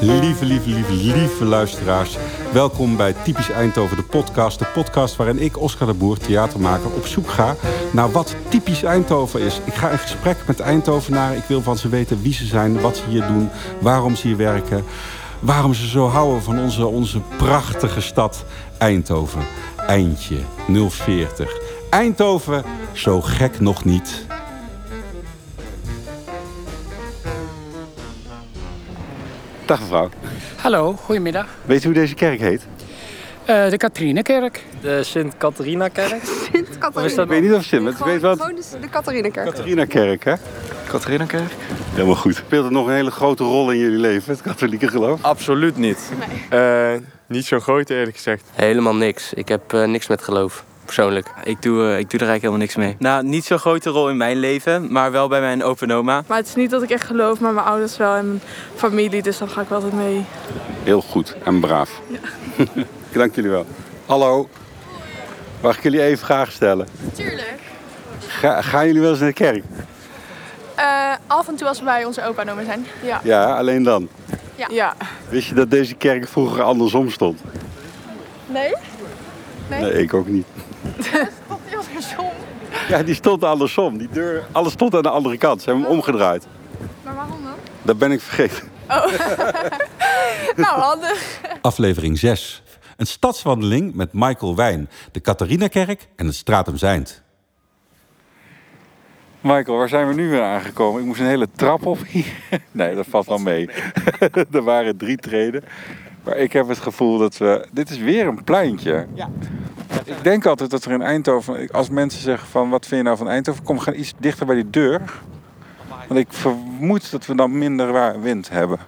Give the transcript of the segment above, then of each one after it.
Lieve, lieve, lieve, lieve luisteraars. Welkom bij Typisch Eindhoven, de podcast. De podcast waarin ik, Oscar de Boer, theatermaker, op zoek ga naar wat typisch Eindhoven is. Ik ga in gesprek met Eindhovenaren. Ik wil van ze weten wie ze zijn, wat ze hier doen, waarom ze hier werken. Waarom ze zo houden van onze, onze prachtige stad Eindhoven. Eindje 040. Eindhoven, zo gek nog niet. Dag mevrouw. Hallo, goedemiddag. Weet u hoe deze kerk heet? Uh, de Katharinekerk. De Sint-Catharina-kerk. Sint-Catharina. Ik weet niet of het maar weet wat. Gewoon de, de Katharinekerk. Catharina-kerk, hè? Catharina-kerk? Helemaal goed. Speelt het nog een hele grote rol in jullie leven, het katholieke geloof? Absoluut niet. Uh, niet zo groot eerlijk gezegd. Helemaal niks. Ik heb uh, niks met geloof. Persoonlijk. Ik doe, uh, ik doe er eigenlijk helemaal niks mee. Nou, niet zo'n grote rol in mijn leven, maar wel bij mijn opa en oma. Maar het is niet dat ik echt geloof, maar mijn ouders wel en mijn familie, dus dan ga ik wel altijd mee. Heel goed en braaf. Ja. Dank jullie wel. Hallo. Mag ik jullie even vragen stellen? Tuurlijk. Ga, gaan jullie wel eens naar de kerk? Uh, af en toe als we bij onze opa en oma zijn. Ja. Ja, alleen dan? Ja. ja. Wist je dat deze kerk vroeger andersom stond? Nee? Nee, nee ik ook niet. Stond die andersom? Ja, die stond andersom. Die deur, alles stond aan de andere kant. Ze hebben hem omgedraaid. Maar waarom dan? Dat ben ik vergeten. Oh. nou, handig. Aflevering 6. Een stadswandeling met Michael Wijn, de Catharinakerk en het Stratum Zijnd. Michael, waar zijn we nu weer aangekomen? Ik moest een hele trap op hier. Nee, dat valt wel mee. er waren drie treden. Maar ik heb het gevoel dat we... Dit is weer een pleintje. Ja. Ik denk altijd dat er in Eindhoven... Als mensen zeggen van wat vind je nou van Eindhoven... Kom gaan iets dichter bij die deur. Want ik vermoed dat we dan minder wind hebben.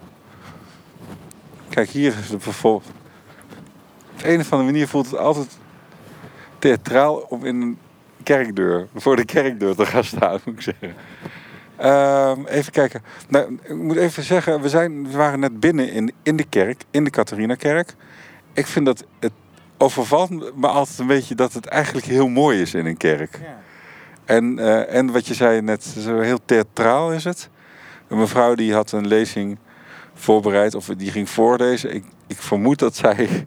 Kijk, hier is het vervolg. Op een of andere manier voelt het altijd theatraal om in een kerkdeur, voor de kerkdeur te gaan staan, moet ik zeggen. Uh, even kijken. Nou, ik moet even zeggen, we, zijn, we waren net binnen in, in de kerk, in de Catharina-kerk. Ik vind dat het overvalt me altijd een beetje dat het eigenlijk heel mooi is in een kerk. Ja. En, uh, en wat je zei net, zo heel theatraal is het. Een mevrouw die had een lezing voorbereid, of die ging voorlezen. Ik, ik vermoed dat zij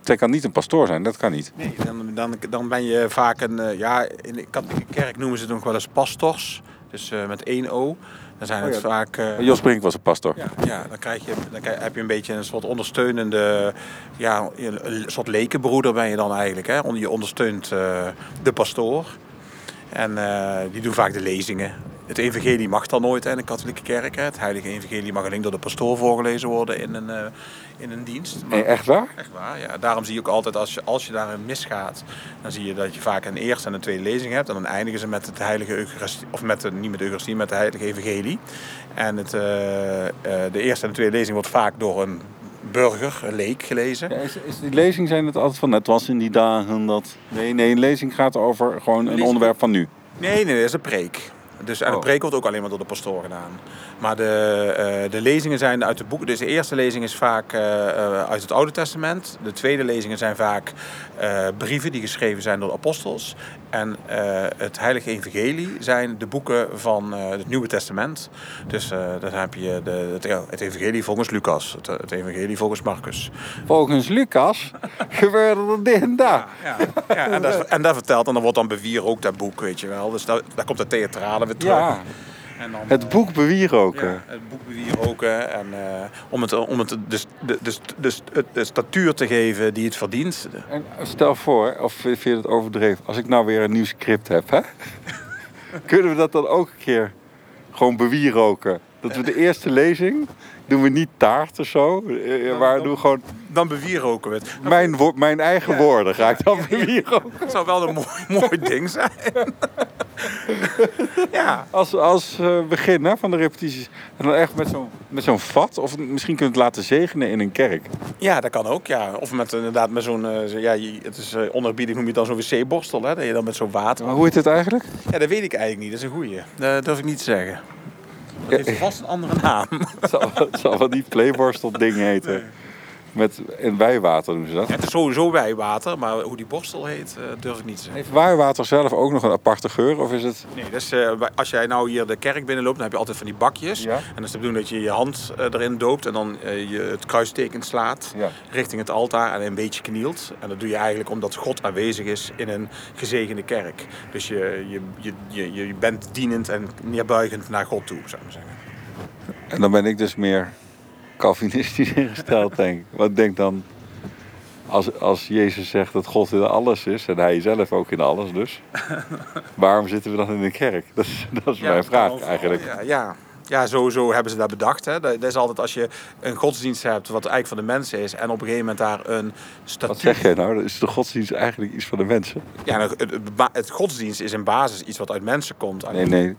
zij kan niet een pastoor zijn, dat kan niet. Nee, dan, dan, dan ben je vaak een... Uh, ja, in de katholieke kerk noemen ze het nog wel eens pastors. Dus uh, met één O. Dan zijn het oh ja. vaak... Uh, Jos Brink was een pastor. Ja, ja dan, krijg je, dan krijg, heb je een beetje een soort ondersteunende... Ja, een soort lekenbroeder ben je dan eigenlijk. Hè? Je ondersteunt de pastoor. En die doen vaak de lezingen. Het evangelie mag dan nooit in de katholieke kerk. Hè. Het heilige evangelie mag alleen door de pastoor voorgelezen worden in een, uh, in een dienst. Maar, nee, echt waar? Echt waar, ja. Daarom zie je ook altijd als je, als je daar een misgaat, dan zie je dat je vaak een eerste en een tweede lezing hebt. En dan eindigen ze met het heilige Eucharistie, of met de, niet met de Eucharistie, met de heilige evangelie. En het, uh, de eerste en de tweede lezing wordt vaak door een burger, een leek, gelezen. Ja, is, is die lezing zijn het altijd van net was in die dagen dat... Nee, nee, een lezing gaat over gewoon een onderwerp van nu. Nee, nee, dat is een preek. Dus, en de preek wordt ook alleen maar door de pastoor gedaan. Maar de, uh, de lezingen zijn uit de boeken. Dus de eerste lezing is vaak uh, uh, uit het Oude Testament. De tweede lezingen zijn vaak brieven die geschreven zijn door de apostels. En het Heilige Evangelie zijn de boeken van het Nieuwe Testament. Dus dan heb je de, het, Evangelie volgens Lucas, het, het, Evangelie volgens Marcus. Volgens Lucas gebeurde er dit en dat. Ja, ja, ja, en, dat, en dat vertelt, en dan wordt dan bewier ook dat boek, weet je wel. Dus daar, daar komt het theatrale weer terug. Ja. En dan, het boek bewieroken. Ja, het boek bewieroken. En uh, om het, om het de, de, de, de, de statuur te geven die het verdient. En stel voor, of vind je het overdreven, als ik nou weer een nieuw script heb, hè? kunnen we dat dan ook een keer gewoon bewieroken? Dat we de eerste lezing doen we niet taart of zo, maar doen we gewoon. Dan bewieroken we het. Mijn, wo mijn eigen ja. woorden ga ik dan bewieroken. Dat zou wel een mooi, mooi ding zijn. ja. Als, als uh, begin hè, van de repetities. En dan echt met zo'n met zo'n vat. Of misschien kun je het laten zegenen in een kerk. Ja, dat kan ook. Ja. Of met, inderdaad met zo'n. Ja, het is uh, onerbiedig noem je het dan zo'n wc-borstel. Hè, dat je dan met zo'n water. Maar hoe heet het eigenlijk? Ja, dat weet ik eigenlijk niet. Dat is een goeie. Dat durf ik niet te zeggen. Dat heeft vast een andere naam. Het zal, het zal wel die playborstel ding heten. Met, in wijwater doen ze dat. Ja, het is sowieso wijwater, maar hoe die borstel heet, eh, durf ik niet te zeggen. Heeft wijwater zelf ook nog een aparte geur? Of is het... Nee, dus bij- als jij nou hier de kerk binnenloopt, dan heb je altijd van die bakjes. Ja. En dat is de bedoeling dat je je hand eh, erin doopt en dan je het kruisteken slaat Ja. richting het altaar en een beetje knielt. En dat doe je eigenlijk omdat God aanwezig is in een gezegende kerk. Dus je, je, je, je, je bent dienend en neerbuigend naar God toe, zou ik maar zeggen. En dan ben ik dus meer Calvinistisch ingesteld, denk ik. Wat denk dan... Als, als Jezus zegt dat God in alles is, en hij zelf ook in alles dus... waarom zitten we dan in de kerk? Dat is, dat is mijn vraag eigenlijk. Ja, ja. ja sowieso hebben ze dat bedacht. Hè. Dat, is altijd als je een godsdienst hebt wat eigenlijk van de mensen is... en op een gegeven moment daar een Wat statuut zeg jij nou? Is de godsdienst eigenlijk iets van de mensen? Ja, nou, het, het godsdienst is in basis iets wat uit mensen komt. Nee, nee.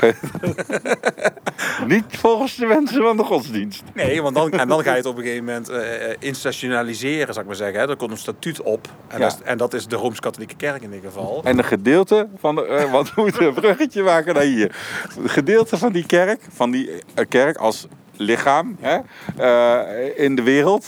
Je... Niet volgens de mensen van de godsdienst. Nee, want dan, en dan ga je het op een gegeven moment eh, institutionaliseren, zou ik maar zeggen. Hè. Er komt een statuut op. En, Ja. dat, is, en dat is de Rooms-Katholieke Kerk in dit geval. En een gedeelte van de. eh, want we moeten een bruggetje maken naar hier. Een gedeelte van die kerk, van die eh, kerk als lichaam hè, in de wereld,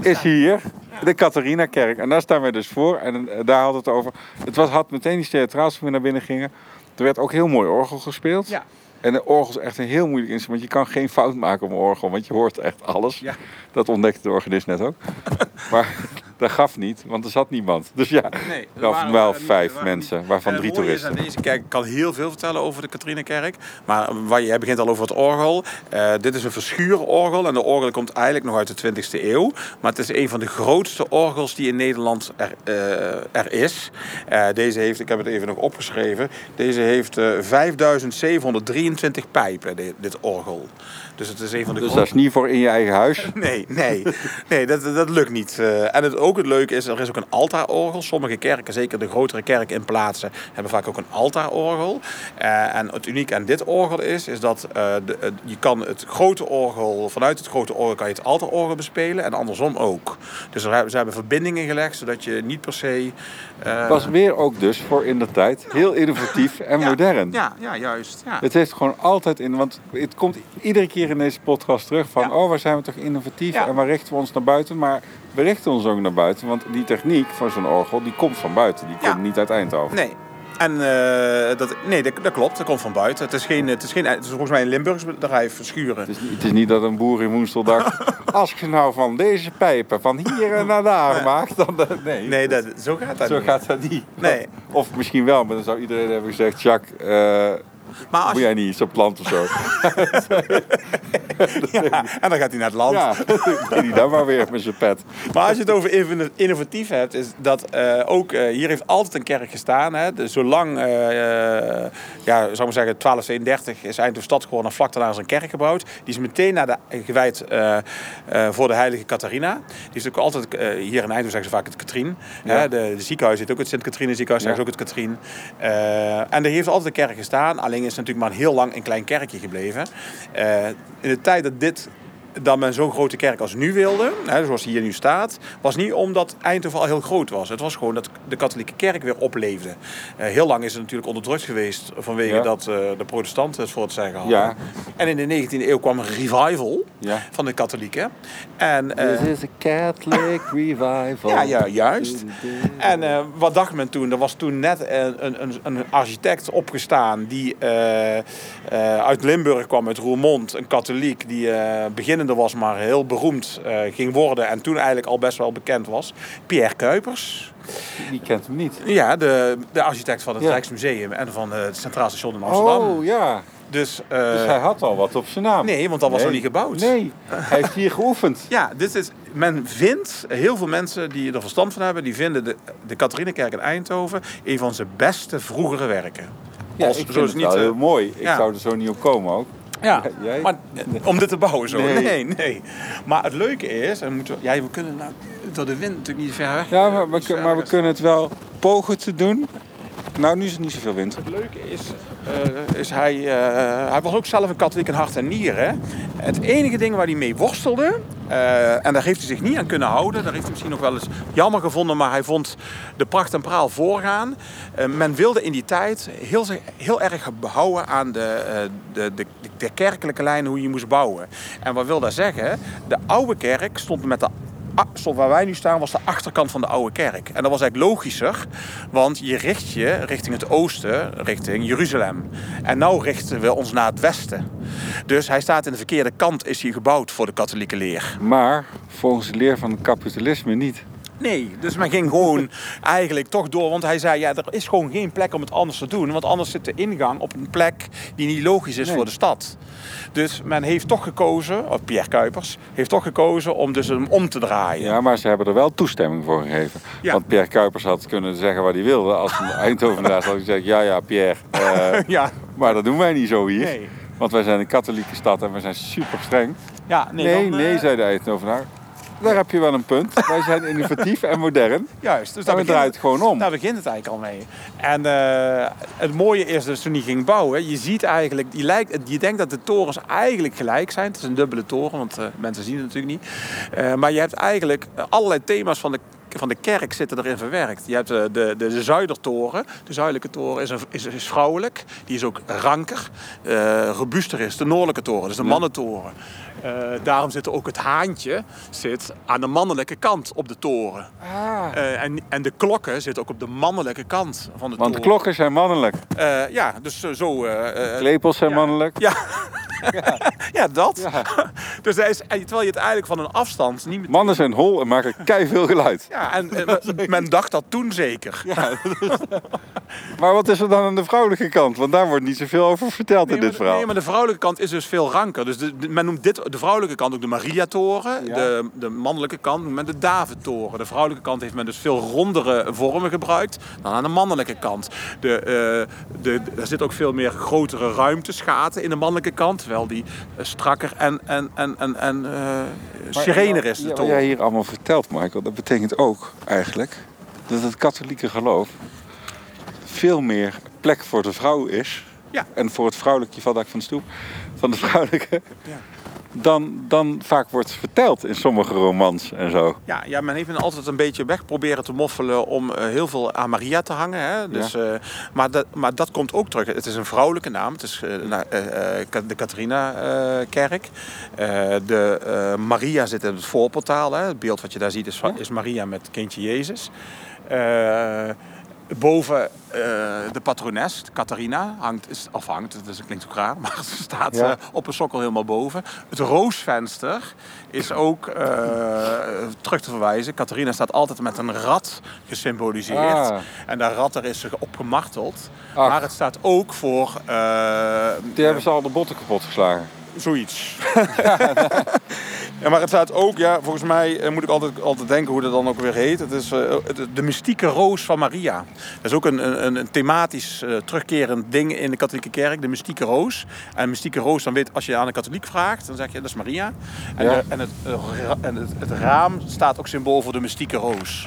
is hier de Catharina-kerk. En daar staan we dus voor. En daar had het over. Het was, had meteen iets theatraals toen we naar binnen gingen. Er werd ook heel mooi orgel gespeeld. Ja. En de orgel is echt een heel moeilijk instrument. Je kan geen fout maken op een orgel, want je hoort echt alles. Ja. Dat ontdekte de organist net ook. maar dat gaf niet, want er zat niemand. Dus ja, Nee, er gaf waren- wel vijf mensen, waarvan het drie is toeristen. aan deze kerk ik kan heel veel vertellen over de Katharinekerk. Maar waar je, jij begint al over het orgel. Eh, dit is een verschuurorgel. En de orgel komt eigenlijk nog uit de 20e eeuw. Maar het is een van de grootste orgels die in Nederland er, eh, er is. Eh, deze heeft, ik heb het even nog opgeschreven. Deze heeft eh 5723 pijpen, dit, dit orgel. Dus het is een van de Dus dat is niet voor in je eigen huis. Nee, nee, nee dat, dat lukt niet. Eh, en het, ook het leuke is, er is ook een altaarorgel. Sommige kerken, zeker de grotere kerken in plaatsen, hebben vaak ook een altaarorgel. Eh, en het uniek aan dit orgel is, is dat eh, de, je kan het grote orgel, vanuit het grote orgel kan je het altaarorgel bespelen en andersom ook. Dus er, hebben- ze hebben verbindingen gelegd, zodat je niet per se... was weer ook dus voor in de tijd heel innovatief en ja, modern. Ja, ja, juist. Ja. Het heeft gewoon altijd in, want het komt iedere keer in deze podcast terug van, oh waar zijn we toch innovatief en waar richten we ons naar buiten, maar we richten ons ook naar buiten, want die techniek van zo'n orgel die komt van buiten, die komt niet uit Eindhoven. Nee. En eh, dat, nee, dat, dat klopt, dat komt van buiten. Het is, geen, het, is geen, het is volgens mij een Limburgs bedrijf, Schuren. Het is, niet- het is niet dat een boer in Woensel dacht, als je nou van deze pijpen van hier naar daar maakt, dan eh, nee. Nee, dat, zo gaat dat Zo niet. gaat dat niet. Nee. Of misschien wel, maar dan zou iedereen hebben gezegd, Jacques, eh, Maar als moet jij niet zo'n plant of zo? Ja, en dan gaat hij naar het land. ja, dan maar weer met zijn pet. Maar als je het over inno- innovatief hebt, is dat eh, ook eh, hier heeft altijd een kerk gestaan. Hè. Dus zolang, eh, ja, zou ik maar zeggen, 1232 is Eindhoven stad geworden en vlak daarna is een kerk gebouwd. Die is meteen naar de, gewijd voor de heilige Catharina. Die is ook altijd, hier in Eindhoven zeggen ze vaak het Katrien. Ja. Hè. De, de ziekenhuis heet ook het Sint-Katrien ziekenhuis, Ja. zeggen ze ook het Katrien. En er heeft altijd een kerk gestaan, alleen is natuurlijk maar heel lang een klein kerkje gebleven. Eh, in de tijd dat dit dat men zo'n grote kerk als nu wilde, hè, zoals die hier nu staat, was niet omdat Eindhoven al heel groot was. Het was gewoon dat de katholieke kerk weer opleefde. Eh, heel lang is het natuurlijk onderdrukt geweest vanwege Ja. dat eh, de protestanten het voor het zeggen hadden. Ja. En in de 19e eeuw kwam een revival Ja. van de katholieken. En, eh, This is a Catholic revival. ja, ja, juist. En eh, wat dacht men toen? Er was toen net een, een, een- architect opgestaan die eh, eh, uit Limburg kwam, uit Roermond. Een katholiek die eh, beginnende was, maar heel beroemd eh, ging worden. En toen eigenlijk al best wel bekend was. Pierre Kuipers. Die kent hem niet. Ja, de, de architect van het Ja. Rijksmuseum en van het Centraal Station in Amsterdam. Oh ja, Dus, eh, dus hij had al wat op zijn naam. nee, want dat was nog niet gebouwd. Nee, hij heeft hier geoefend. Ja, dit is, men vindt, heel veel mensen die er verstand van hebben, die vinden de, de Katharinekerk in Eindhoven een van zijn beste vroegere werken. Ja, Als- ik vind is het niet, wel eh, heel mooi. Ik ja. zou er zo niet op komen ook. Ja, Jij? maar eh, om dit te bouwen zo. Nee. Nee, nee. Maar het leuke is, en moeten we, ja, we kunnen nou, door de wind natuurlijk niet ver weg. Ja, maar we, Dus maar we kunnen het wel pogen te doen. Nou, nu is het niet zoveel wind. Het leuke is, eh, is hij, eh, hij was ook zelf een katholiek in hart en nieren. Het enige ding waar hij mee worstelde, eh, en daar heeft hij zich niet aan kunnen houden, daar heeft hij misschien nog wel eens jammer gevonden, maar hij vond de pracht en praal voorgaan. Men wilde in die tijd heel, heel erg behouden aan de, de, de, de kerkelijke lijn hoe je moest bouwen. En wat wil dat zeggen? De oude kerk stond met de waar wij nu staan, was de achterkant van de oude kerk. En dat was eigenlijk logischer, want je richt je richting het oosten, richting Jeruzalem. En nou richten we ons naar het westen. Dus hij staat in de verkeerde kant, is hij gebouwd voor de katholieke leer. Maar volgens de leer van het kapitalisme niet. Nee, dus men ging gewoon eigenlijk toch door. Want hij zei, ja, er is gewoon geen plek om het anders te doen. Want anders zit de ingang op een plek die niet logisch is Nee. voor de stad. Dus men heeft toch gekozen, of Pierre Kuipers, heeft toch gekozen om dus hem om te draaien. Ja, maar ze hebben er wel toestemming voor gegeven. Ja. Want Pierre Kuipers had kunnen zeggen wat hij wilde. Als een Eindhovenaar had gezegd, ja, ja, Pierre. eh, Ja, maar dat doen wij niet zo hier. nee. Want wij zijn een katholieke stad en we zijn super streng. Ja, nee, Nee, dan, nee, eh, zei de Eindhovenaar. Daar heb je wel een punt. Wij zijn innovatief en modern. Juist, dus Daar begint, het gewoon om. daar begint het eigenlijk al mee. En eh, het mooie is dus toen hij ging bouwen, je ziet eigenlijk, je, lijkt, je denkt dat de torens eigenlijk gelijk zijn. Het is een dubbele toren, want eh, mensen zien het natuurlijk niet. Eh, maar je hebt eigenlijk allerlei thema's van de van de kerk zitten erin verwerkt. Je hebt de, de, de zuidertoren. De zuidelijke toren is, een, is, is vrouwelijk. Die is ook ranker. robuuster is de noordelijke toren. Dus de mannentoren. Eh, daarom zit er ook het haantje zit aan de mannelijke kant op de toren. Eh, en, en de klokken zitten ook op de mannelijke kant van de Want de toren. klokken zijn mannelijk. Eh, ja, dus zo... zo eh, eh, Lepels zijn ja. mannelijk. ja. ja, dat. Ja. Dus hij is, en terwijl je het eigenlijk van een afstand niet. Mannen zijn hol en maken kei veel geluid. Ja, en men- dacht dat toen zeker. Maar wat is er dan aan de vrouwelijke kant? Want daar wordt niet zoveel over verteld in dit maar, verhaal. nee, maar de vrouwelijke kant is dus veel ranker. Dus de, de- men noemt dit, de vrouwelijke kant ook de Mariatoren. Ja. De, de mannelijke kant men de Davidtoren. De vrouwelijke kant heeft men dus veel rondere vormen gebruikt dan aan de mannelijke kant. De, eh, de, er zit ook veel meer grotere ruimtesgaten in de mannelijke kant. Terwijl die eh, strakker en, en, en, en, en eh, serener is. De Ja, wat jij hier allemaal vertelt, Michael, dat betekent ook eigenlijk dat het katholieke geloof veel meer plek voor de vrouw is. Ja. En voor het vrouwelijke, je valt eigenlijk van de stoep, van de vrouwelijke. Ja. Dan, dan vaak wordt verteld in sommige romans en zo. Ja, ja, men heeft altijd een beetje weg proberen te moffelen om eh, heel veel aan Maria te hangen. Hè? Dus, eh, maar, dat, maar dat komt ook terug. Het is een vrouwelijke naam. Het is eh, de Catharina-kerk. de Maria zit in het voorportaal. Hè? Het beeld wat je daar ziet is, van- is Maria met kindje Jezus. Boven eh, de patrones, Catharina, hangt, is, of hangt, het is- klinkt ook raar, maar ze staat Ja. eh, op een sokkel helemaal boven. Het roosvenster is ook eh, terug te verwijzen. Catharina staat altijd met een rat gesymboliseerd. Ah. En dat rat, daar is ze op gemarteld. Ach. Maar het staat ook voor... Die hebben ze al de botten kapot geslagen. Zoiets. ja, maar het staat ook, ja, volgens mij eh, moet ik altijd, altijd denken hoe dat dan ook weer heet. Het is eh, de mystieke roos van Maria. Dat is ook een, een, een thematisch eh, terugkerend ding in de katholieke kerk, de mystieke roos. En mystieke roos, dan weet als je aan een katholiek vraagt, dan zeg je dat is Maria. En, Ja. en, het, en het, het raam staat ook symbool voor de mystieke roos.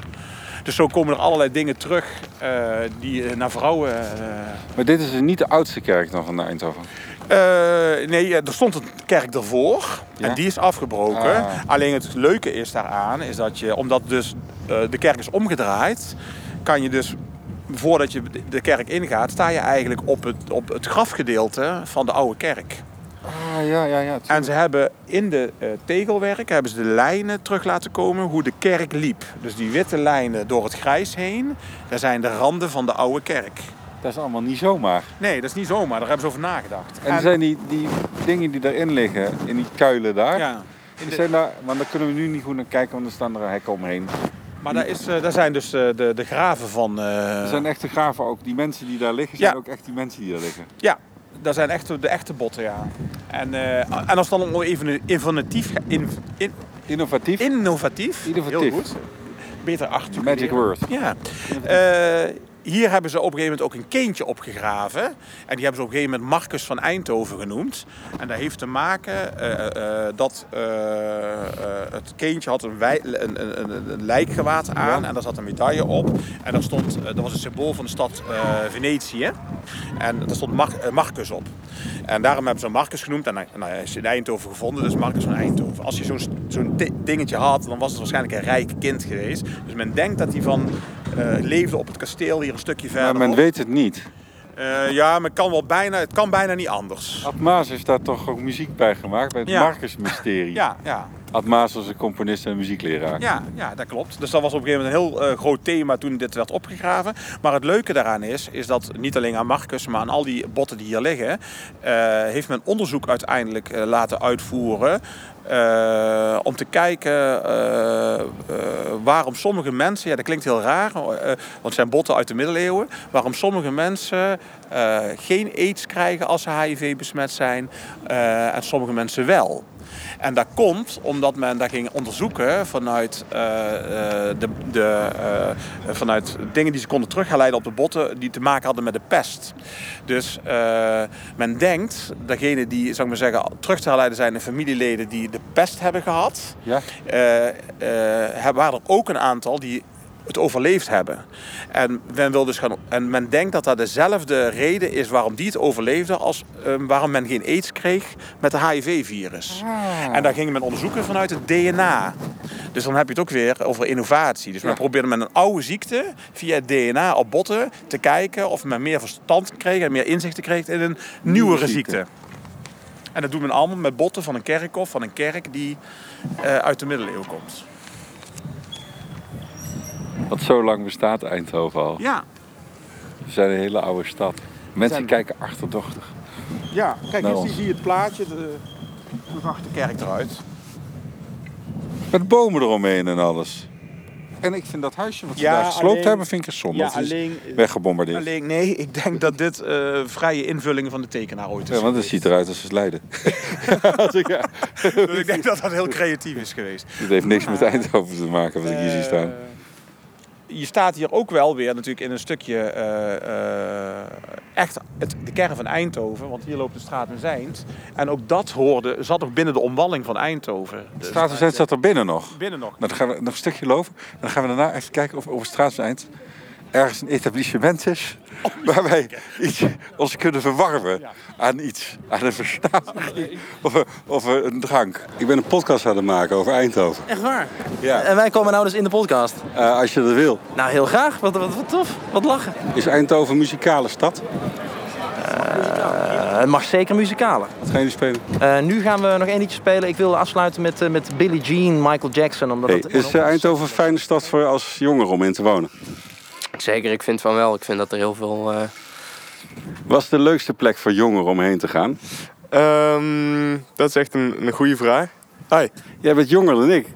Dus zo komen er allerlei dingen terug die naar vrouwen. Maar dit is niet de oudste kerk nog van Eindhoven. Eh, nee, er stond een kerk ervoor Ja? en die is afgebroken. Ah. Alleen het leuke is daaraan, is dat je, omdat dus eh, de kerk is omgedraaid, kan je dus voordat je de kerk ingaat, sta je eigenlijk op het, op het grafgedeelte van de oude kerk. Ah, ja, ja, ja. En ze hebben in de eh, tegelwerk hebben ze de lijnen terug laten komen hoe de kerk liep. Dus die witte lijnen door het grijs heen, daar zijn de randen van de oude kerk. Dat is allemaal niet zomaar. Nee, dat is niet zomaar, daar hebben ze over nagedacht. En zijn die, die dingen die erin liggen, in die kuilen daar, ja, in die de- zijn daar, want daar kunnen we nu niet goed naar kijken, want er staan er hekken omheen. Maar daar, is, eh, daar zijn dus eh, de, de graven van. eh, Er zijn echte graven ook. Die mensen die daar liggen, zijn Ja. ook echt die mensen die daar liggen. Ja, dat zijn echt de echte botten, ja. En, en als dan nog even een innovatief. In, in, Innovatief. innovatief. Innovatief. Heel goed. Beter achter. Magic word. Ja. Hier hebben ze op een gegeven moment ook een kindje opgegraven. En die hebben ze op een gegeven moment Marcus van Eindhoven genoemd. En dat heeft te maken eh, eh, dat eh, het kindje had een, wij- een, een, een, lijkgewaad aan. En daar zat een medaille op. En daar stond, dat was het symbool van de stad Venetië. En daar stond Mar- Marcus op. En daarom hebben ze hem Marcus genoemd. En hij, is in Eindhoven gevonden, dus Marcus van Eindhoven. Als je zo'n zo'n di- dingetje had, dan was het waarschijnlijk een rijk kind geweest. Dus men denkt dat hij van leefde op het kasteel hier een stukje Maar verder. men weet het niet. ja, maar het kan, wel bijna, het kan bijna niet anders. Ad Maas heeft daar toch ook muziek bij gemaakt, bij het Ja. Marcus-mysterie. Ja, ja. Ad Maas was een componist en muziekleraar. Ja, ja, dat klopt. Dus dat was op een gegeven moment een heel eh, groot thema toen dit werd opgegraven. Maar het leuke daaraan is, is dat niet alleen aan Marcus, maar aan al die botten die hier liggen, eh, heeft men onderzoek uiteindelijk eh, laten uitvoeren. om te kijken waarom sommige mensen, ja dat klinkt heel raar, want het zijn botten uit de middeleeuwen, waarom sommige mensen geen aids krijgen als ze HIV besmet zijn en sommige mensen wel. En dat komt omdat men dat ging onderzoeken vanuit, eh, eh, de, de, eh, vanuit dingen die ze konden terugherleiden op de botten die te maken hadden met de pest. Dus men denkt, degene die zou ik maar zeggen, terug te herleiden zijn in familieleden die de pest hebben gehad, Ja? waren er ook een aantal die het overleefd hebben. En men, wil dus gaan, en men denkt dat dat dezelfde reden is waarom die het overleefde als eh, waarom men geen aids kreeg met de HIV-virus. En daar ging men onderzoeken vanuit het DNA. Dus dan heb je het ook weer over innovatie. Dus men probeerde met een oude ziekte via het DNA op botten te kijken of men meer verstand kreeg en meer inzichten kreeg in een nieuwere ziekte. ziekte. En dat doen men allemaal met botten van een kerkhof, van een kerk die eh, uit de middeleeuwen komt. Want zo lang bestaat Eindhoven al. Ja, We zijn een hele oude stad. Mensen zijn- kijken achterdochtig. ja. kijk, hier zie je het plaatje, de, de kerk eruit? Met bomen eromheen en alles. En ik vind dat huisje wat ze Ja, daar gesloopt alleen- hebben, vind ik zonde. Ja, alleen, weggebombardeerd. alleen, nee, ik denk dat dit eh, vrije invullingen van de tekenaar ooit is. Ja, want het ziet eruit als het Leiden. Ik-. Dus denk dat dat heel creatief is geweest. Het heeft niks met Eindhoven te maken wat ik hier zie staan. Je staat hier ook wel weer natuurlijk in een stukje eh, echt het, de kern van Eindhoven. Want hier loopt de straat in Zijnd. En ook dat hoorde, zat ook binnen de omwalling van Eindhoven. De Straat zat er binnen nog. Binnen nog. Nou, dan gaan we nog een stukje lopen. Dan gaan we daarna even kijken of over Straatseind ergens een etablissement is. Waar wij iets, ons kunnen verwarmen aan iets. Aan een versnapering of, een- of een drank. Ik ben een podcast aan het maken over Eindhoven. Echt waar? Ja. En wij komen nou dus in de podcast. Eh, als je dat wil. Nou, heel graag. Wat, wat, wat tof. Wat lachen. Is Eindhoven een muzikale stad? Eh, het mag zeker muzikale. Wat gaan jullie spelen? Eh, nu gaan we nog één liedje spelen. Ik wil afsluiten met, met Billie Jean, Michael Jackson. Omdat Hey, het is Eindhoven een fijne stad voor als jongere om in te wonen? Zeker, ik vind van wel. Ik vind dat er heel veel... eh, Was de leukste plek voor jongeren om heen te gaan? Ehm, dat is echt een, een goede vraag. Hi. Jij bent jonger dan ik.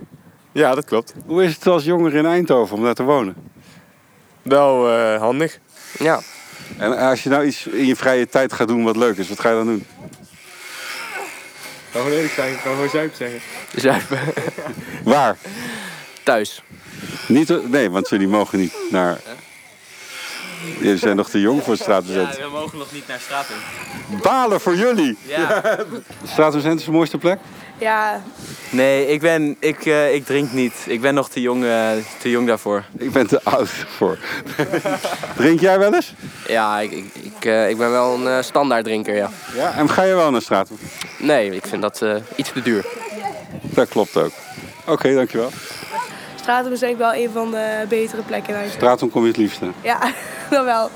Ja, dat klopt. Hoe is het als jongere in Eindhoven om daar te wonen? Wel eh, handig. ja, En als je nou iets in je vrije tijd gaat doen wat leuk is, wat ga je dan doen? kan gewoon eerlijk zijn. Ik kan gewoon zuipen zeggen. zuipen. Waar? Thuis. Niet, nee, want jullie mogen niet naar... Jullie zijn nog te jong voor straatbezet. we mogen nog niet naar straat in. Balen voor jullie! Ja. Is de mooiste plek? Ja, Nee, ik, ben, ik, eh, ik drink niet. Ik ben nog te jong, eh, te jong daarvoor. Ik ben te oud voor. Drink jij wel eens? Ja, ik, ik, ik, eh, ik ben wel een eh, standaard drinker, ja. Ja. En ga je wel naar straat? Nee, ik vind dat eh, iets te duur. Dat klopt ook. Oké, dankjewel. Stratum is denk ik wel een van de betere plekken in huis. Stratum kom je het liefste. Ja, dan wel.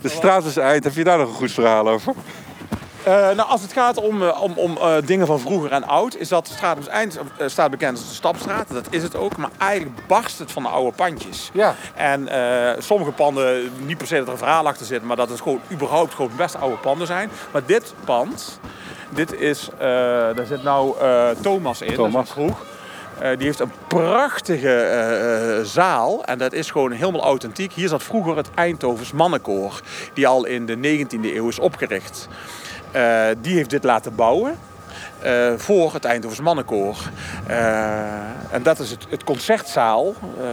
De straat is eind. Heb je daar nog een goed verhaal over? Eh, nou, als het gaat om, eh, om, om eh, dingen van vroeger en oud, is dat Stratums Eind staat bekend als de Stapstraat. Dat is het ook, maar eigenlijk barst het van de oude pandjes. Ja. En eh, sommige panden, niet per se dat er een verhaal achter zit, maar dat het gewoon überhaupt gewoon best oude panden zijn. Maar dit pand, dit is, eh, daar zit nou eh, Thomas in, Thomas. dat is een kroeg. Eh, die heeft een prachtige eh, eh, zaal en dat is gewoon helemaal authentiek. Hier zat vroeger het Eindhovens mannenkoor, die al in de 19e eeuw is opgericht. Die heeft dit laten bouwen voor het Eindhovens mannenkoor. En dat is het, het concertzaal. Eh,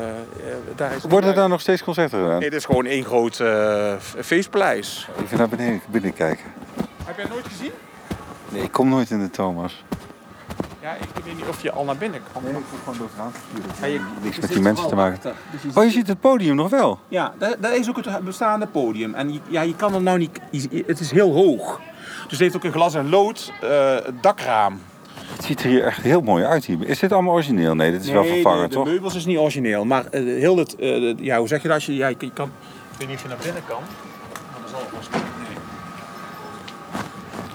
daar is Worden er daar nog steeds concerten gedaan? Nee, dit is gewoon één groot feestpaleis. Ik ga naar beneden binnen kijken. Heb jij nooit gezien? Nee, ik kom nooit in de Thomas. Ja, ik weet niet of je al naar binnen kan. Nee, ik kom gewoon door het raam. Ja, je- Niks met die mensen te maken. Dus je Oh, je ziet het podium nog wel. Ja, dat, dat is ook het bestaande podium. En je, ja, je kan er nou niet... je- Het is heel hoog. Dus het heeft ook een glas en lood eh, dakraam. Het ziet er hier echt heel mooi uit. Hier. Is dit allemaal origineel? Nee, dit is wel vervangen, de, de toch? meubels is niet origineel. Maar eh, heel het... eh, ja, hoe zeg je dat? Als je, ja, je, kan- ik weet niet of je naar binnen kan.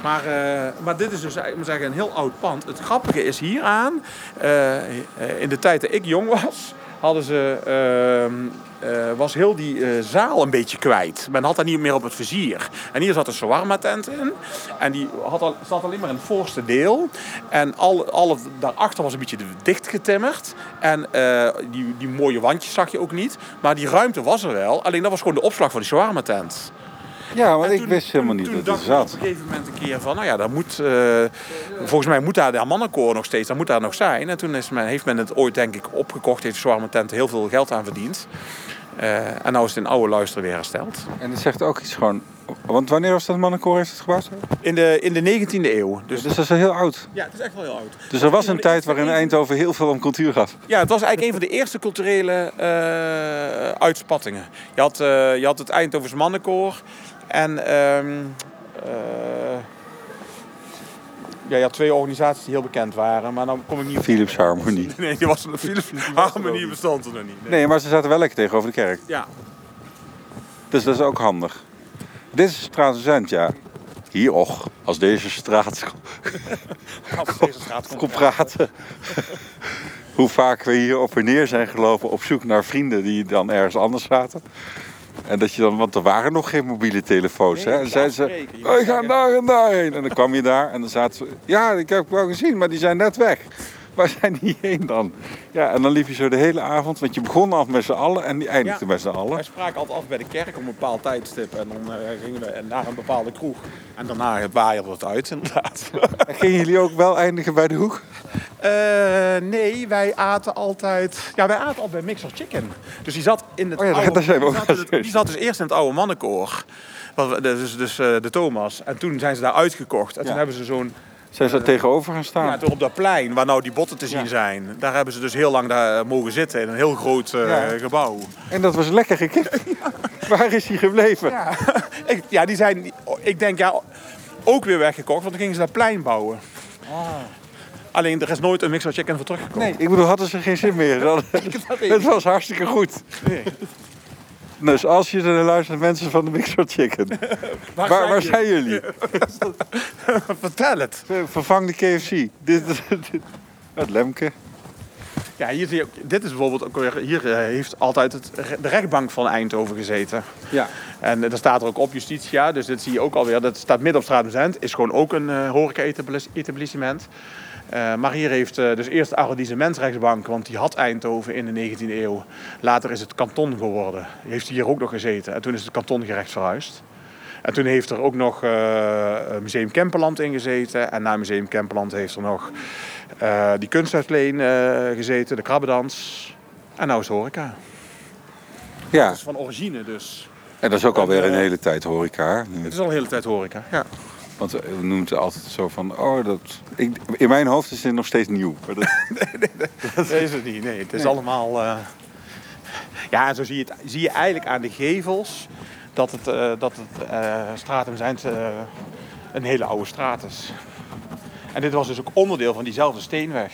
Maar eh, maar dit is dus moet zeggen, een heel oud pand. Het grappige is hieraan, eh, in de tijd dat ik jong was, hadden ze, ehm, eh, was heel die zaal een beetje kwijt. Men had daar niet meer op het vizier. En hier zat een shawarma tent in. En die had al, zat alleen maar in het voorste deel. En al, al het, daarachter was een beetje dichtgetimmerd. En die, die mooie wandjes zag je ook niet. Maar die ruimte was er wel. Alleen dat was gewoon de opslag van die shawarma tent. Ja, want En ik toen- wist helemaal toen- niet toen dat het dacht ik zat. op een gegeven moment een keer van, nou ja, daar moet, eh, volgens mij moet daar de mannenkoor nog steeds, dat moet daar nog zijn. En toen is men, heeft men het ooit denk ik opgekocht, heeft Zwarme Tent heel veel geld aan verdiend. Eh, en nou is het in oude luister weer hersteld. En het zegt ook iets gewoon... Want wanneer was dat mannenkoor heeft het gebouwd? In de, in de 19e eeuw. Dus, Dus dat is heel oud. ja, het is echt wel heel oud. Dus er was een tijd waarin Eindhoven heel veel om cultuur gaf. Ja, het was eigenlijk een van de eerste culturele eh, uitspattingen. Je had, je had het Eindhovens mannenkoor en ehm, eh, ja, je had twee organisaties die heel bekend waren, maar dan kom ik niet op. Philips Harmonie. Nee, die was Philips Harmonie bestond er nog niet. Nee. Nee, maar ze zaten wel lekker tegenover de kerk. Ja, Dus dat is ook handig. Dit is Straatsend, ja. Hier, och, als deze straat op deze straat komt. kon praten. Hoe vaak we hier op en neer zijn gelopen op zoek naar vrienden die dan ergens anders zaten. En dat je dan, want er waren nog geen mobiele telefoons. Nee, hè? En zeiden ze. Je "Oh, moet ik ga zeggen- daar en daarheen. En dan kwam je daar en dan zaten ze, ja, ik heb wel gezien, maar die zijn net weg. Waar zijn die heen dan? Ja, en dan liep je zo de hele avond, want je begon af met z'n allen en die eindigde Ja. met z'n allen. Wij spraken altijd af bij de kerk op een bepaald tijdstip en dan eh, gingen we naar een bepaalde kroeg. En daarna waaide het uit, inderdaad. En gingen jullie ook wel eindigen bij de hoek? Eh, nee, wij aten altijd. Ja, wij aten altijd bij Mixer Chicken. Dus die zat in het Oh ja, oude. daar zijn we die, zat die dus eerst in het oude mannenkoor. Dus, dus eh, de Thomas. En toen zijn ze daar uitgekocht. En toen Ja. hebben ze zo'n. Zijn ze er tegenover gaan staan? Ja, toen op dat plein waar nou die botten te zien Ja. zijn. Daar hebben ze dus heel lang daar eh, mogen zitten in een heel groot eh, Ja. gebouw. En dat was lekker gekend. Waar is hij gebleven? Ja. ik, ja, die zijn. Ik denk ja, ook weer weggekocht, want dan gingen ze dat plein bouwen. Alleen er is nooit een Mixer Chicken voor teruggekomen. Nee, ik bedoel, hadden ze geen zin meer. Het was hartstikke goed. Nee. Dus als je er luistert, mensen van de Mixer Chicken. Waar, waar, zijn jullie? Vertel het. Vervang de KFC. Dit, het Lemke. Ja, hier zie je ook, dit is bijvoorbeeld ook weer, hier eh, heeft altijd het, de rechtbank van Eindhoven gezeten. Ja. En eh, daar staat er ook op Justitia, dus dit zie je ook alweer. Dat staat midden op straat Zend, is gewoon ook een eh horeca-etablissement. Eh, maar hier heeft eh, dus eerst de arrondissementsrechtsbank, want die had Eindhoven in de 19e eeuw. Later is het kanton geworden. Die heeft hier ook nog gezeten. En toen is het kantongerecht verhuisd. En toen heeft er ook nog eh, Museum Kemperland in gezeten. En na Museum Kemperland heeft er nog die kunstuitleen eh, gezeten, de krabbedans. En nou is het horeca. Ja, Dat is van origine dus. en dat is ook alweer een hele tijd horeca. Het is al een hele tijd horeca, ja. Want we noemen het altijd zo van, oh, dat... Ik, in mijn hoofd is dit nog steeds nieuw. Maar dat, Dat is het niet, nee. Het is allemaal... eh, Ja, en zo zie je, het, zie je eigenlijk aan de gevels dat het, eh dat het eh Stratum Zijnd eh, een hele oude straat is. En dit was dus ook onderdeel van diezelfde steenweg.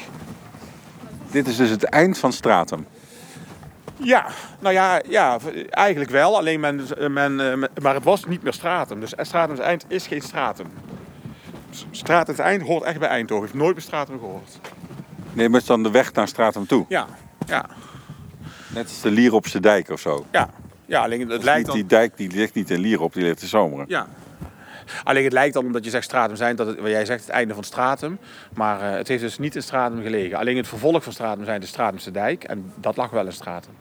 dit is dus het eind van Stratum. Ja, nou ja, ja eigenlijk wel. Alleen men, men, eh, men- maar het was niet meer Stratum. Dus Stratum Eind is geen Stratum. Stratum Eind hoort echt bij Eindhoven. Heeft nooit bij Stratum gehoord. Nee, maar het is dan de weg naar Stratum toe. Ja, ja, Net als de Lieropse dijk of zo. ja. Ja, alleen het lijkt dan... die dijk die ligt niet in Lierop, die ligt in Zomeren. Ja. Alleen het lijkt dan, omdat je zegt Stratum zijn, dat het, wat jij zegt, het einde van Stratum. Maar eh, het heeft dus niet in Stratum gelegen. Alleen het vervolg van Stratum zijn de Stratumse dijk. En dat lag wel in Stratum.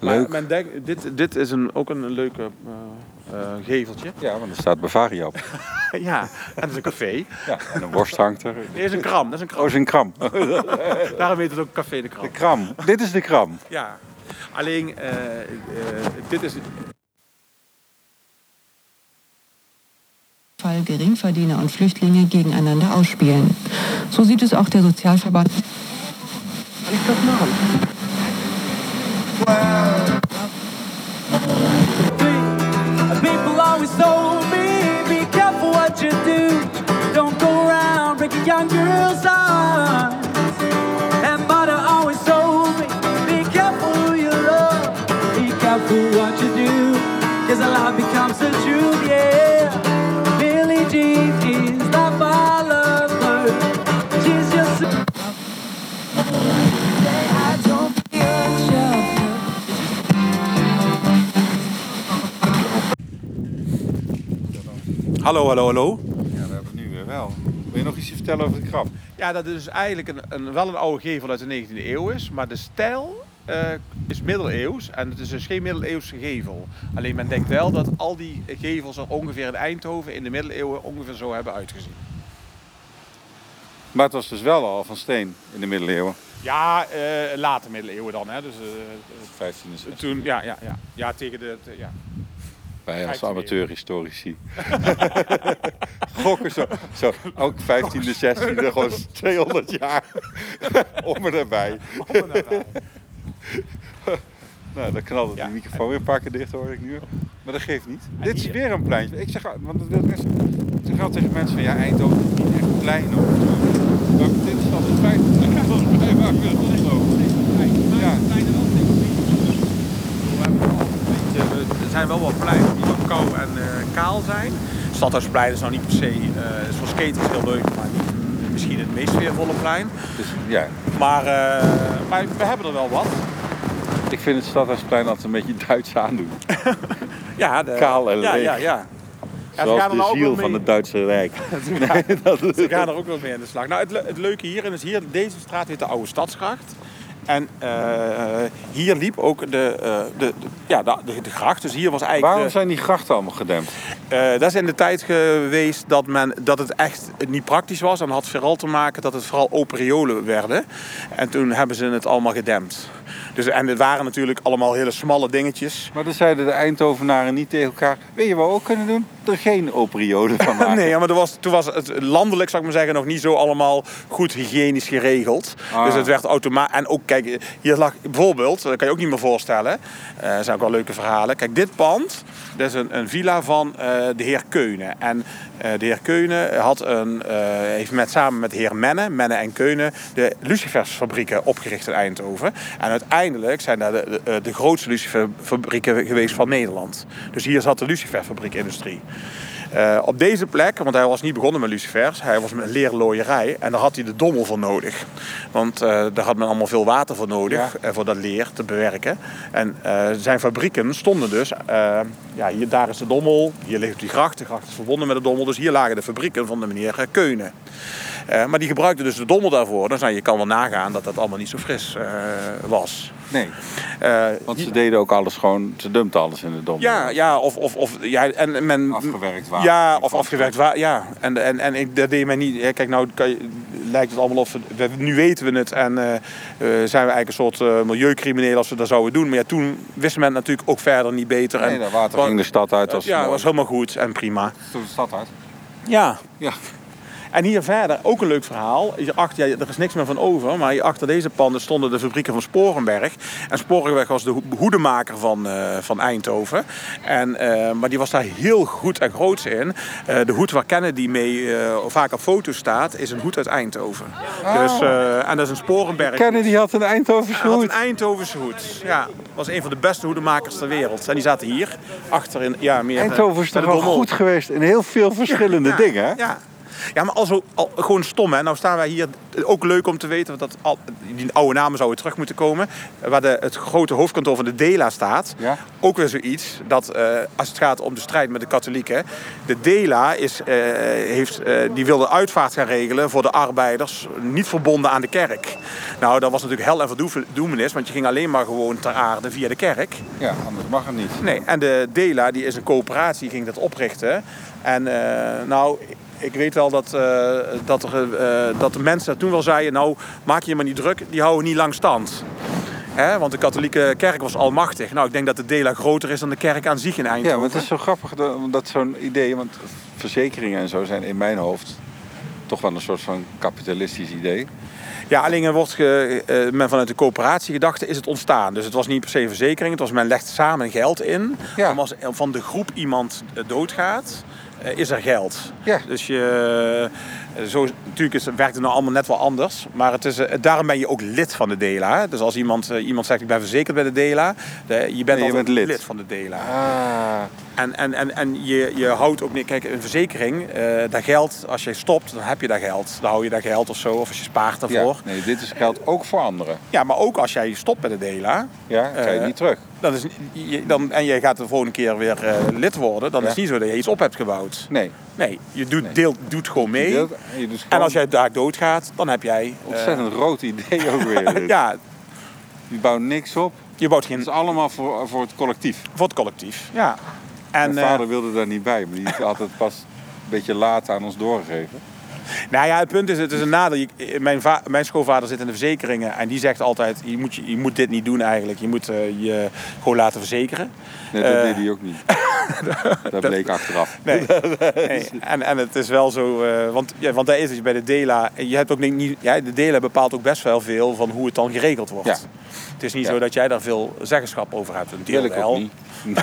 Leuk. Maar men denkt, dit, dit is een, ook een leuke eh, eh, geveltje. Ja, want er staat Bavaria op. ja, en dat is een café. Ja, en een worst hangt er. Dit is een kram, dat is een Oh, kram. is een kram. Daarom heet het ook Café de Kram. De kram. Dit is de kram. Ja, alleen eh, eh, dit is... Fall Geringverdiener und Flüchtlinge gegeneinander ausspielen. So sieht es auch der Sozialverband. People always told me, be careful what you do. Don't go around breaking young girls' hearts. And mother always told me, be careful who you love. Be careful what you do. Cause a lie becomes the truth, yeah. Billie Jean Hallo, hallo, hallo. Ja, we hebben nu weer wel. Wil je nog iets vertellen over de krab? Ja, dat is dus eigenlijk een, een, wel een oude gevel uit de 19e eeuw is, maar de stijl eh, is middeleeuws en het is dus geen middeleeuwse gevel. Alleen men denkt wel dat al die gevels er ongeveer in Eindhoven in de middeleeuwen ongeveer zo hebben uitgezien. Maar het was dus wel al van steen in de middeleeuwen. Ja, eh late middeleeuwen dan, hè. Dus, eh, 15e, 16e. toen, ja, ja, ja. ja, tegen de, de- ja. Wij als 15e amateurhistorici. Gokken zo, zo. Ook 15e, 16e, gewoon 200 jaar. Om en erbij. Nou, dan knalde die microfoon weer een paar keer dicht, hoor ik nu. Maar dat geeft niet. Dit is weer een pleintje. Ik zeg, want dat wil ik zeg altijd tegen mensen van, ja, Eindhoven is niet echt klein. Maar dit is het feit. Ik bij. Ja. Er zijn wel wat pleinen die wat kou en eh, kaal zijn. Stadhuisplein is nou niet per se, eh voor skaten is heel leuk, maar niet misschien het meest sfeervolle plein. Dus, ja. Maar, eh, maar we hebben er wel wat. Ik vind het Stadhuisplein altijd een beetje Duits aandoen. Ja, de, Kaal en ja, leeg. ja, ja. Ja, Zoals gaan de nou ziel van het Duitse Rijk. Nee, dat Ze gaan er ook wel mee aan de slag. Nou, het, le- het leuke hierin is hier, deze straat heet de Oude Stadsgracht. En eh, hier liep ook de, eh, de, de- ja, de, de, gracht. Dus hier was eigenlijk. Waarom zijn die grachten allemaal gedempt? Eh, dat is in de tijd geweest dat, men, dat het echt niet praktisch was. En had vooral te maken dat het vooral open riolen werden. En toen hebben ze het allemaal gedempt. Dus, en het waren natuurlijk allemaal hele smalle dingetjes. Maar dan zeiden de Eindhovenaren niet tegen elkaar... Weet je wat we ook kunnen doen? Er geen operioden van maken. Nee, ja, maar er was, toen was het landelijk, zou ik maar zeggen, nog niet zo allemaal goed hygiënisch geregeld. Ah. Dus het werd automatisch. En ook, kijk, hier lag bijvoorbeeld, dat kan je ook niet meer voorstellen. eh dat zijn ook wel leuke verhalen. Kijk, dit pand, dat is een, een villa van eh, de heer Keunen. En eh, de heer Keunen had een, heeft met, samen met de heer Menne, Menne en Keunen, de lucifersfabrieken opgericht in Eindhoven. En uiteindelijk zijn dat de, de, de grootste luciferfabrieken geweest van Nederland. Dus hier zat de luciferfabriekindustrie. Eh, op deze plek, want hij was niet begonnen met lucifers, hij was met leerlooierij en daar had hij de dommel voor nodig. Want eh, daar had men allemaal veel water voor nodig, eh, voor dat leer te bewerken. En zijn fabrieken stonden dus, ja, hier, daar is de dommel, hier ligt die gracht, de gracht is verbonden met de dommel, dus hier lagen de fabrieken van de meneer Keunen. Eh, maar die gebruikte dus de dommel daarvoor, dus nou, je kan wel nagaan dat dat allemaal niet zo fris eh, was. Nee, Eh, want ze deden ook alles gewoon... Ze dumpten alles in de dom. ja, ja, of, of, of ja, en men, Afgewerkt water. Ja, of afgewerkt water, ja. En, en, en ik, dat deed mij niet. ja, Kijk, nou kan je, lijkt het allemaal of we, nu weten we het en zijn we eigenlijk een soort eh milieucrimineel als we dat zouden doen. Maar ja, toen wist men natuurlijk ook verder niet beter. Nee, en, dat water wa- ging de stad uit als ja, was helemaal goed en prima. Toen de stad uit. Ja. Ja. En hier verder ook een leuk verhaal. Hier achter, ja, er is niks meer van over, maar hier achter deze panden stonden de fabrieken van Sporenberg. En Sporenberg was de ho- hoedemaker van, eh, van Eindhoven. En, eh, maar die was daar heel goed en groots in. Eh, de hoed waar Kennedy mee vaak op foto staat, is een hoed uit Eindhoven. Dus, eh, en dat is een Sporenberg. Kennedy had een Eindhovense Hij had hoed. een Eindhovense hoed. Ja, was een van de beste hoedemakers ter wereld. En die zaten hier, achter in, ja, meer... Eindhoven is toch wel goed geweest in heel veel verschillende Ja, dingen, hè? Ja. Ja, maar also, al, gewoon stom, hè. Nou staan wij hier, ook leuk om te weten, want dat al, die oude namen zouden terug moeten komen. Waar de, het grote hoofdkantoor van de DELA staat. Ja. Ook weer zoiets, dat eh, als het gaat om de strijd met de katholieken. De DELA is, eh, heeft, eh, die wilde uitvaart gaan regelen voor de arbeiders, niet verbonden aan de kerk. Nou, dat was natuurlijk hel en verdoemenis, want je ging alleen maar gewoon ter aarde via de kerk. Ja, anders mag het niet. Nee, en de DELA, die is een coöperatie, ging dat oprichten. En nou, ik weet wel dat, eh, dat, er, eh, dat de mensen toen wel zeiden... nou, maak je je maar niet druk, die houden niet lang stand. Hè? Want de katholieke kerk was almachtig. Nou, ik denk dat de DELA groter is dan de kerk aan zich in Eindhoven. Ja, maar het is zo grappig dat, dat zo'n idee... Want verzekeringen en zo zijn in mijn hoofd toch wel een soort van kapitalistisch idee. Ja, alleen er wordt ge, eh, men vanuit de coöperatiegedachte is het ontstaan. Dus het was niet per se verzekering. Het was men legt samen geld in. Ja. Om als van de groep iemand doodgaat, is er geld. Ja. Dus je, eh, zo, natuurlijk is, werkt het nou allemaal net wel anders. Maar het is, eh, daarom ben je ook lid van de DELA. Dus als iemand, eh, iemand zegt ik ben verzekerd bij de DELA. De, je bent je altijd bent lid. van de DELA. Ah, En, en, en, en je, je houdt ook. Kijk, een verzekering, eh dat geld, als je stopt, dan heb je dat geld. Dan hou je dat geld of zo. Of als je spaart ja. daarvoor. Nee, dit is geld ook voor anderen. Ja, maar ook als jij stopt bij de DELA. Ja, krijg je Eh, niet terug. Dat is, je- dan, en jij gaat de volgende keer weer eh, lid worden, dan Ja. is het niet zo dat je iets op hebt gebouwd. Nee. Nee, je doet, Deelt, doet gewoon mee. Deelt- en je doet En gewoon- als jij daar doodgaat, dan heb jij... eh, Ontzettend rood idee ook weer. ja, Je bouwt niks op. je bouwt geen... Het is allemaal voor, voor het collectief. Voor het collectief, ja. En, Mijn eh, vader wilde daar niet bij, maar die heeft altijd pas een beetje laat aan ons doorgegeven. Nou ja, het punt is, het is een nadeel. Je- Mijn, va- mijn schoonvader zit in de verzekeringen en die zegt altijd, je moet, je, je moet dit niet doen eigenlijk. Je moet eh, je gewoon laten verzekeren. Nee, dat Eh, deed hij ook niet. dat bleek achteraf. Nee. nee. En, en het is wel zo, eh, want, ja, want daar is het bij de DELA. Je hebt ook niet, ja, de DELA bepaalt ook best wel veel van hoe het dan geregeld wordt. Ja. Het is niet Ja. zo dat jij daar veel zeggenschap over hebt. Een deel wel. niet.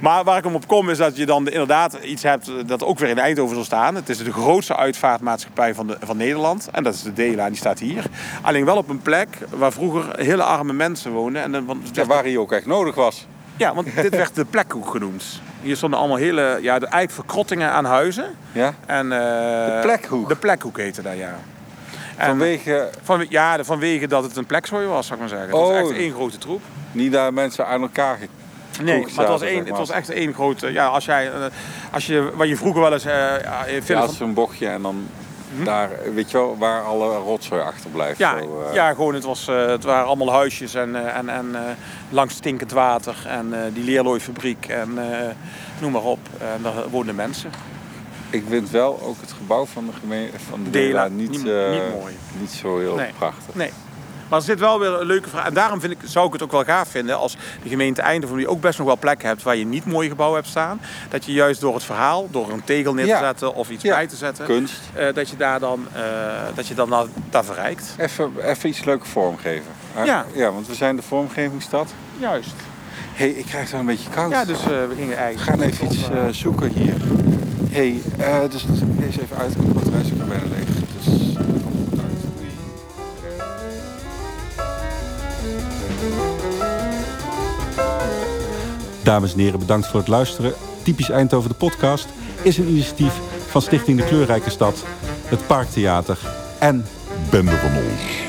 Maar waar ik hem op kom is dat je dan inderdaad iets hebt dat ook weer in Eindhoven zal staan. Het is de grootste uitvaartmaatschappij van, de, van Nederland. En dat is de DELA, die staat hier. Alleen wel op een plek waar vroeger hele arme mensen woonden. En dan, want Ja, waar hij ook echt nodig was. ja, want dit werd de plekhoek genoemd. Hier stonden allemaal hele, ja, de, eigenlijk verkrottingen aan huizen. Ja? En, eh, De plekhoek? De plekhoek heette dat, ja. En Vanwege van, ja, vanwege dat het een plekzooi was, zou ik maar zeggen. Het was Oh. echt één grote troep. niet daar mensen aan elkaar Nee, maar het was, één, zeg maar. het was echt één grote... Ja, als jij... eh, Als je, wat je vroeger wel eens... eh ja, in Ja, films als een bochtje en dan daar, weet je wel, waar alle rotzooi achterblijft. Ja, Zo, eh. ja gewoon, het, was, eh, het waren allemaal huisjes en, eh, en, en eh, langs stinkend water en eh, die leerlooifabriek en eh, noem maar op. En daar woonden mensen. Ik vind wel ook het gebouw van de gemeente van de Dela, niet, niet- eh, niet mooi. niet zo heel Nee. prachtig. Nee. Maar er zit wel weer een leuke vraag. En daarom vind ik, zou ik het ook wel gaaf vinden als de gemeente Eindhoven, die ook best nog wel plekken hebt waar je niet mooie gebouwen hebt staan. Dat je juist door het verhaal, door een tegel neer te Ja. zetten of iets Ja. bij te zetten, Kunst. eh, dat je daar dan, eh, dat je dan daar, daar verrijkt. Even, even iets leuke vormgeven. Hè? Ja. ja, want we zijn de vormgevingsstad. Juist. Hé, hey, ik krijg wel een beetje koud. Ja, dus eh, we gingen We eigenlijk... gaan even iets zoeken hier. Hé, hey, dus deze even uit. De batterij is ook bijna leeg. Dames en heren, bedankt voor het luisteren. Typisch Eindhoven de podcast is een initiatief van Stichting de Kleurrijke Stad, het Parktheater en Bende van Ons.